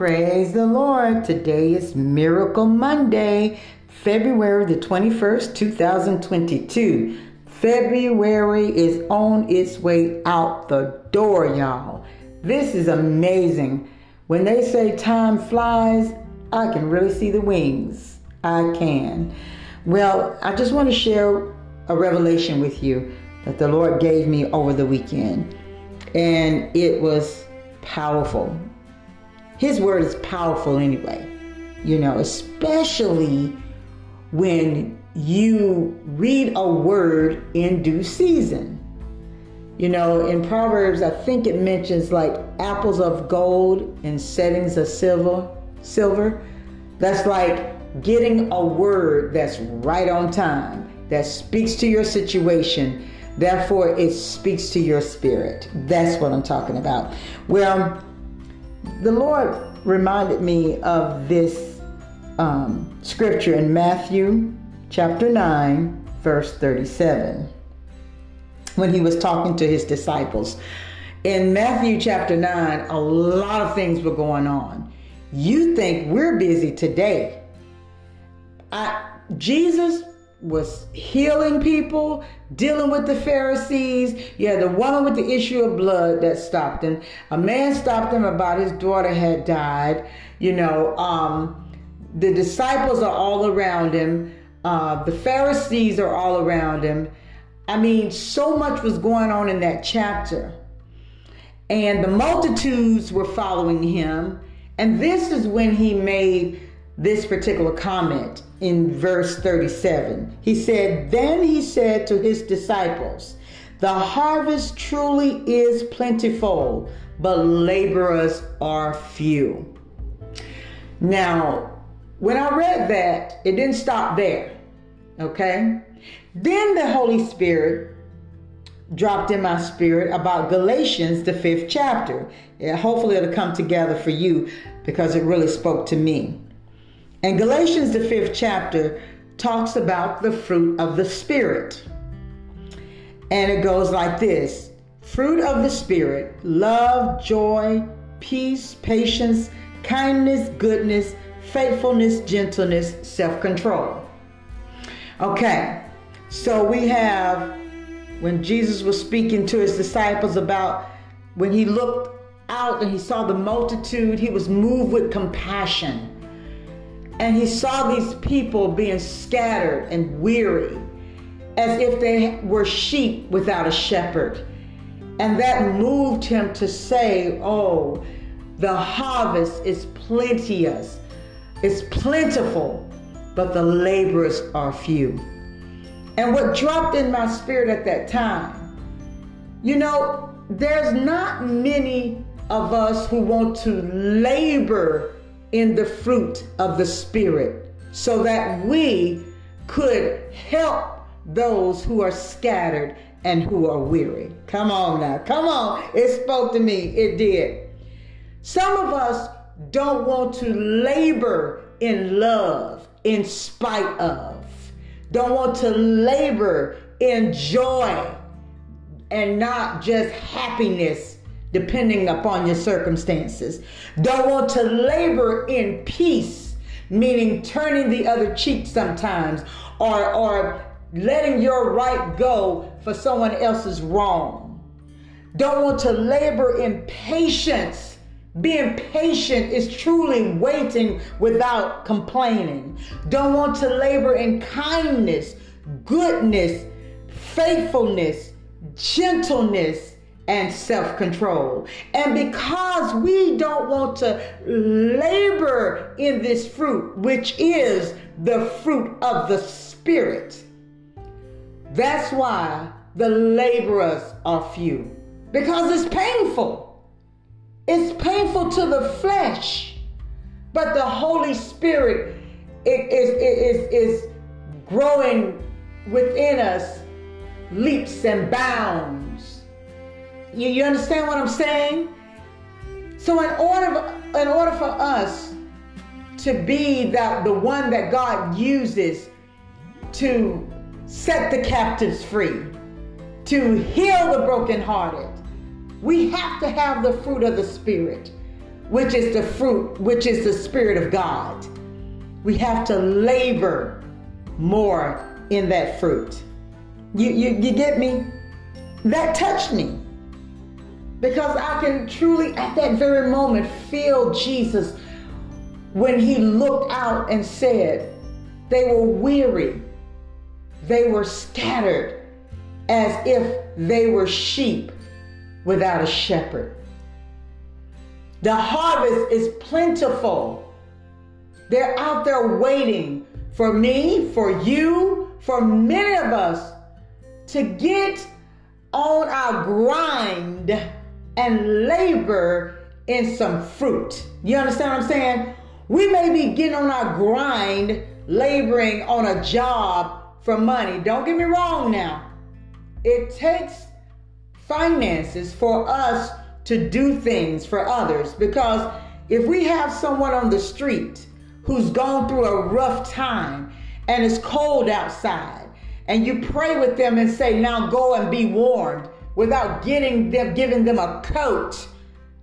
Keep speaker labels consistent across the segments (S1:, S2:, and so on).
S1: Praise the Lord. Today is Miracle Monday, February the 21st, 2022. February is on its way out the door, y'all. This is amazing. When they say time flies, I can really see the wings. I can. Well, I just want to share a revelation with you that the Lord gave me over the weekend. And it was powerful. His word is powerful anyway, you know, especially when you read a word in due season. You know, in Proverbs, I think it mentions like apples of gold and settings of silver. Silver. That's like getting a word that's right on time, that speaks to your situation. Therefore, it speaks to your spirit. That's what I'm talking about. Well, the Lord reminded me of this um, scripture in Matthew chapter 9, verse 37, when he was talking to his disciples. In Matthew chapter 9, a lot of things were going on. You think we're busy today. I, Jesus was healing people, dealing with the Pharisees. Yeah, the woman with the issue of blood that stopped him. A man stopped him about his daughter had died. You know, um, the disciples are all around him. Uh, the Pharisees are all around him. I mean, so much was going on in that chapter. And the multitudes were following him. And this is when he made this particular comment in verse 37. He said, Then he said to his disciples, The harvest truly is plentiful, but laborers are few. Now, when I read that, it didn't stop there. Okay? Then the Holy Spirit dropped in my spirit about Galatians, the fifth chapter. Yeah, hopefully, it'll come together for you because it really spoke to me. And Galatians, the fifth chapter, talks about the fruit of the Spirit. And it goes like this fruit of the Spirit love, joy, peace, patience, kindness, goodness, faithfulness, gentleness, self control. Okay, so we have when Jesus was speaking to his disciples about when he looked out and he saw the multitude, he was moved with compassion. And he saw these people being scattered and weary as if they were sheep without a shepherd. And that moved him to say, Oh, the harvest is plenteous, it's plentiful, but the laborers are few. And what dropped in my spirit at that time, you know, there's not many of us who want to labor in the fruit of the Spirit so that we could help those who are scattered and who are weary. Come on now, come on. It spoke to me, it did. Some of us don't want to labor in love in spite of, don't want to labor in joy and not just happiness depending upon your circumstances. Don't want to labor in peace, meaning turning the other cheek sometimes or, or letting your right go for someone else's wrong. Don't want to labor in patience. Being patient is truly waiting without complaining. Don't want to labor in kindness, goodness, faithfulness, gentleness, and self control. And because we don't want to labor in this fruit, which is the fruit of the Spirit, that's why the laborers are few. Because it's painful. It's painful to the flesh. But the Holy Spirit is, is, is growing within us leaps and bounds. You, you understand what I'm saying? So in order in order for us to be that the one that God uses to set the captives free, to heal the brokenhearted, we have to have the fruit of the Spirit. which is the fruit, which is the Spirit of God. We have to labor more in that fruit. You, you, you get me? That touched me. Because I can truly, at that very moment, feel Jesus when he looked out and said, They were weary, they were scattered, as if they were sheep without a shepherd. The harvest is plentiful. They're out there waiting for me, for you, for many of us to get on our grind and labor in some fruit. You understand what I'm saying? We may be getting on our grind, laboring on a job for money. Don't get me wrong now. It takes finances for us to do things for others because if we have someone on the street who's gone through a rough time and it's cold outside and you pray with them and say now go and be warmed without getting them giving them a coat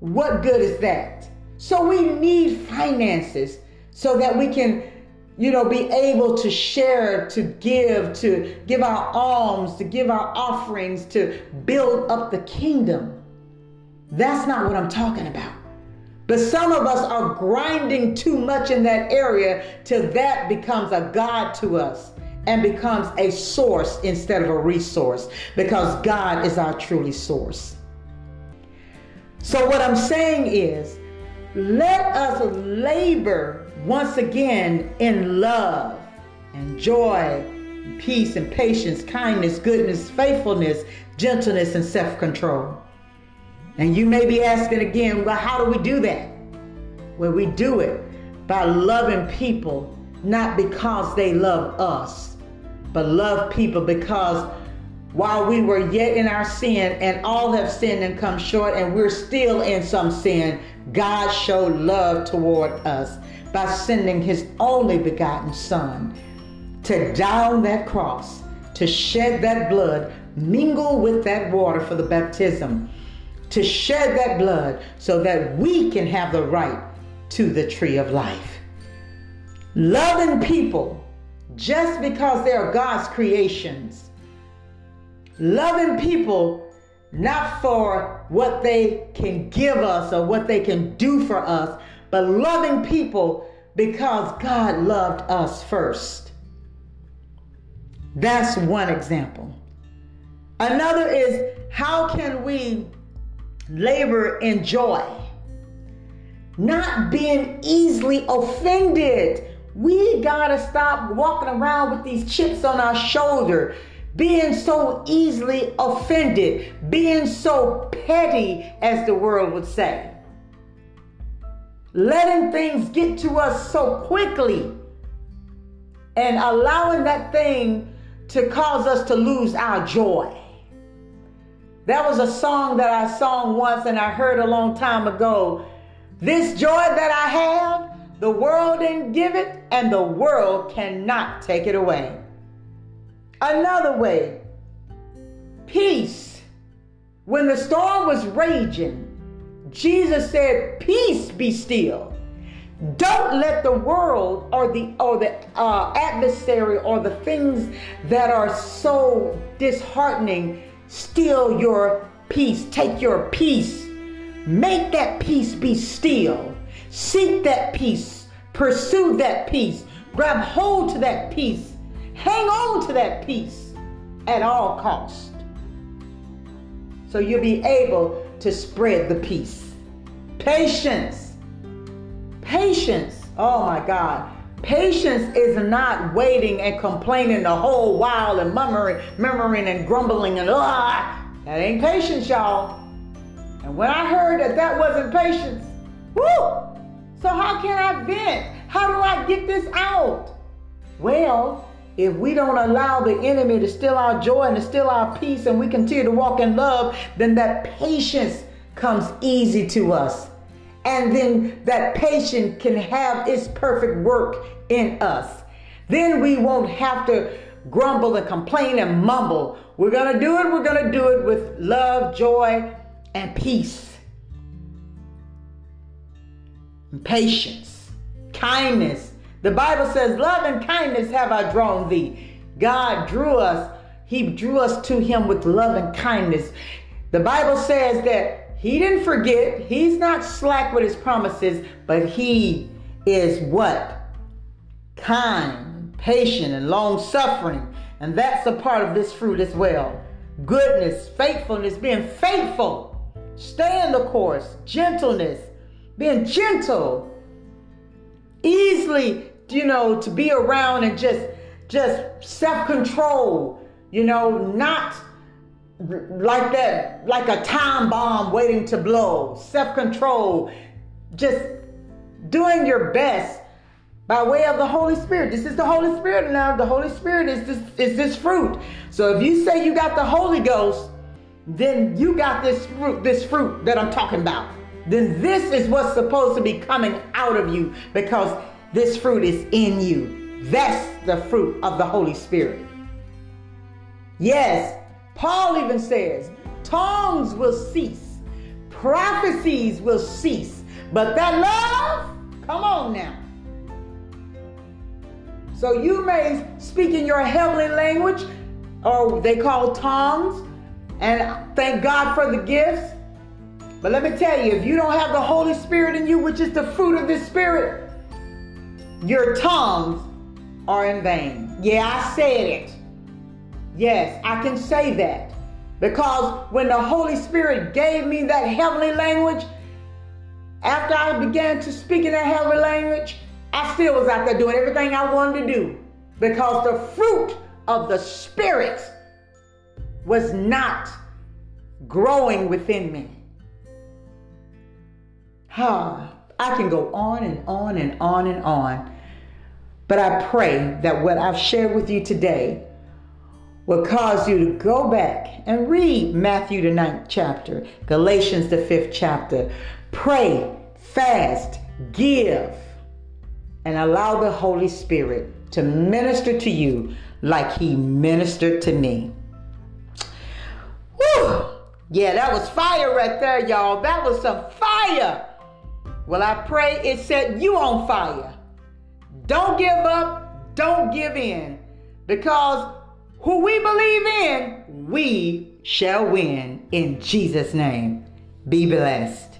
S1: what good is that? So we need finances so that we can you know be able to share to give to give our alms to give our offerings to build up the kingdom. That's not what I'm talking about. But some of us are grinding too much in that area till that becomes a God to us and becomes a source instead of a resource because God is our truly source. So, what I'm saying is, let us labor once again in love and joy, and peace and patience, kindness, goodness, faithfulness, gentleness, and self control. And you may be asking again, well, how do we do that? Well, we do it by loving people, not because they love us, but love people because while we were yet in our sin and all have sinned and come short and we're still in some sin, God showed love toward us by sending his only begotten son to die on that cross, to shed that blood, mingle with that water for the baptism to shed that blood so that we can have the right to the tree of life. Loving people just because they are God's creations. Loving people not for what they can give us or what they can do for us, but loving people because God loved us first. That's one example. Another is how can we labor in joy, not being easily offended. We gotta stop walking around with these chips on our shoulder, being so easily offended, being so petty, as the world would say. Letting things get to us so quickly and allowing that thing to cause us to lose our joy. That was a song that I sung once and I heard a long time ago. This joy that I have, the world didn't give it, and the world cannot take it away. Another way, peace. When the storm was raging, Jesus said, Peace be still. Don't let the world or the or the uh, adversary or the things that are so disheartening steal your peace, take your peace. Make that peace be still. Seek that peace. Pursue that peace. Grab hold to that peace. Hang on to that peace at all cost. So you'll be able to spread the peace. Patience. Patience. Oh my God. Patience is not waiting and complaining the whole while and murmuring, murmuring and grumbling and ah, that ain't patience, y'all. And when I heard that that wasn't patience, whoo! So how can I vent? How do I get this out? Well, if we don't allow the enemy to steal our joy and to steal our peace and we continue to walk in love, then that patience comes easy to us and then that patience can have its perfect work in us. Then we won't have to grumble and complain and mumble. We're going to do it, we're going to do it with love, joy, and peace. Patience, kindness. The Bible says, Love and kindness have I drawn thee. God drew us, He drew us to Him with love and kindness. The Bible says that He didn't forget, He's not slack with His promises, but He is what? Kind, patient, and long suffering. And that's a part of this fruit as well. Goodness, faithfulness, being faithful, stay in the course, gentleness, being gentle, easily, you know, to be around and just just self-control, you know, not like that, like a time bomb waiting to blow, self-control, just doing your best by way of the Holy Spirit. This is the Holy Spirit now. The Holy Spirit is this is this fruit. So if you say you got the Holy Ghost, then you got this fruit, this fruit that I'm talking about. Then this is what's supposed to be coming out of you because this fruit is in you. That's the fruit of the Holy Spirit. Yes, Paul even says, tongues will cease, prophecies will cease, but that love, come on now so you may speak in your heavenly language, or they call tongues, and thank God for the gifts. But let me tell you, if you don't have the Holy Spirit in you, which is the fruit of the Spirit, your tongues are in vain. Yeah, I said it. Yes, I can say that. Because when the Holy Spirit gave me that heavenly language, after I began to speak in that heavenly language, I still was out there doing everything I wanted to do because the fruit of the Spirit was not growing within me. Huh. I can go on and on and on and on. But I pray that what I've shared with you today will cause you to go back and read Matthew the ninth chapter, Galatians the fifth chapter. Pray, fast, give and allow the Holy Spirit to minister to you like He ministered to me. Whew. Yeah, that was fire right there, y'all. That was some fire. Well, I pray it set you on fire. Don't give up, don't give in, because who we believe in, we shall win in Jesus' name. Be blessed.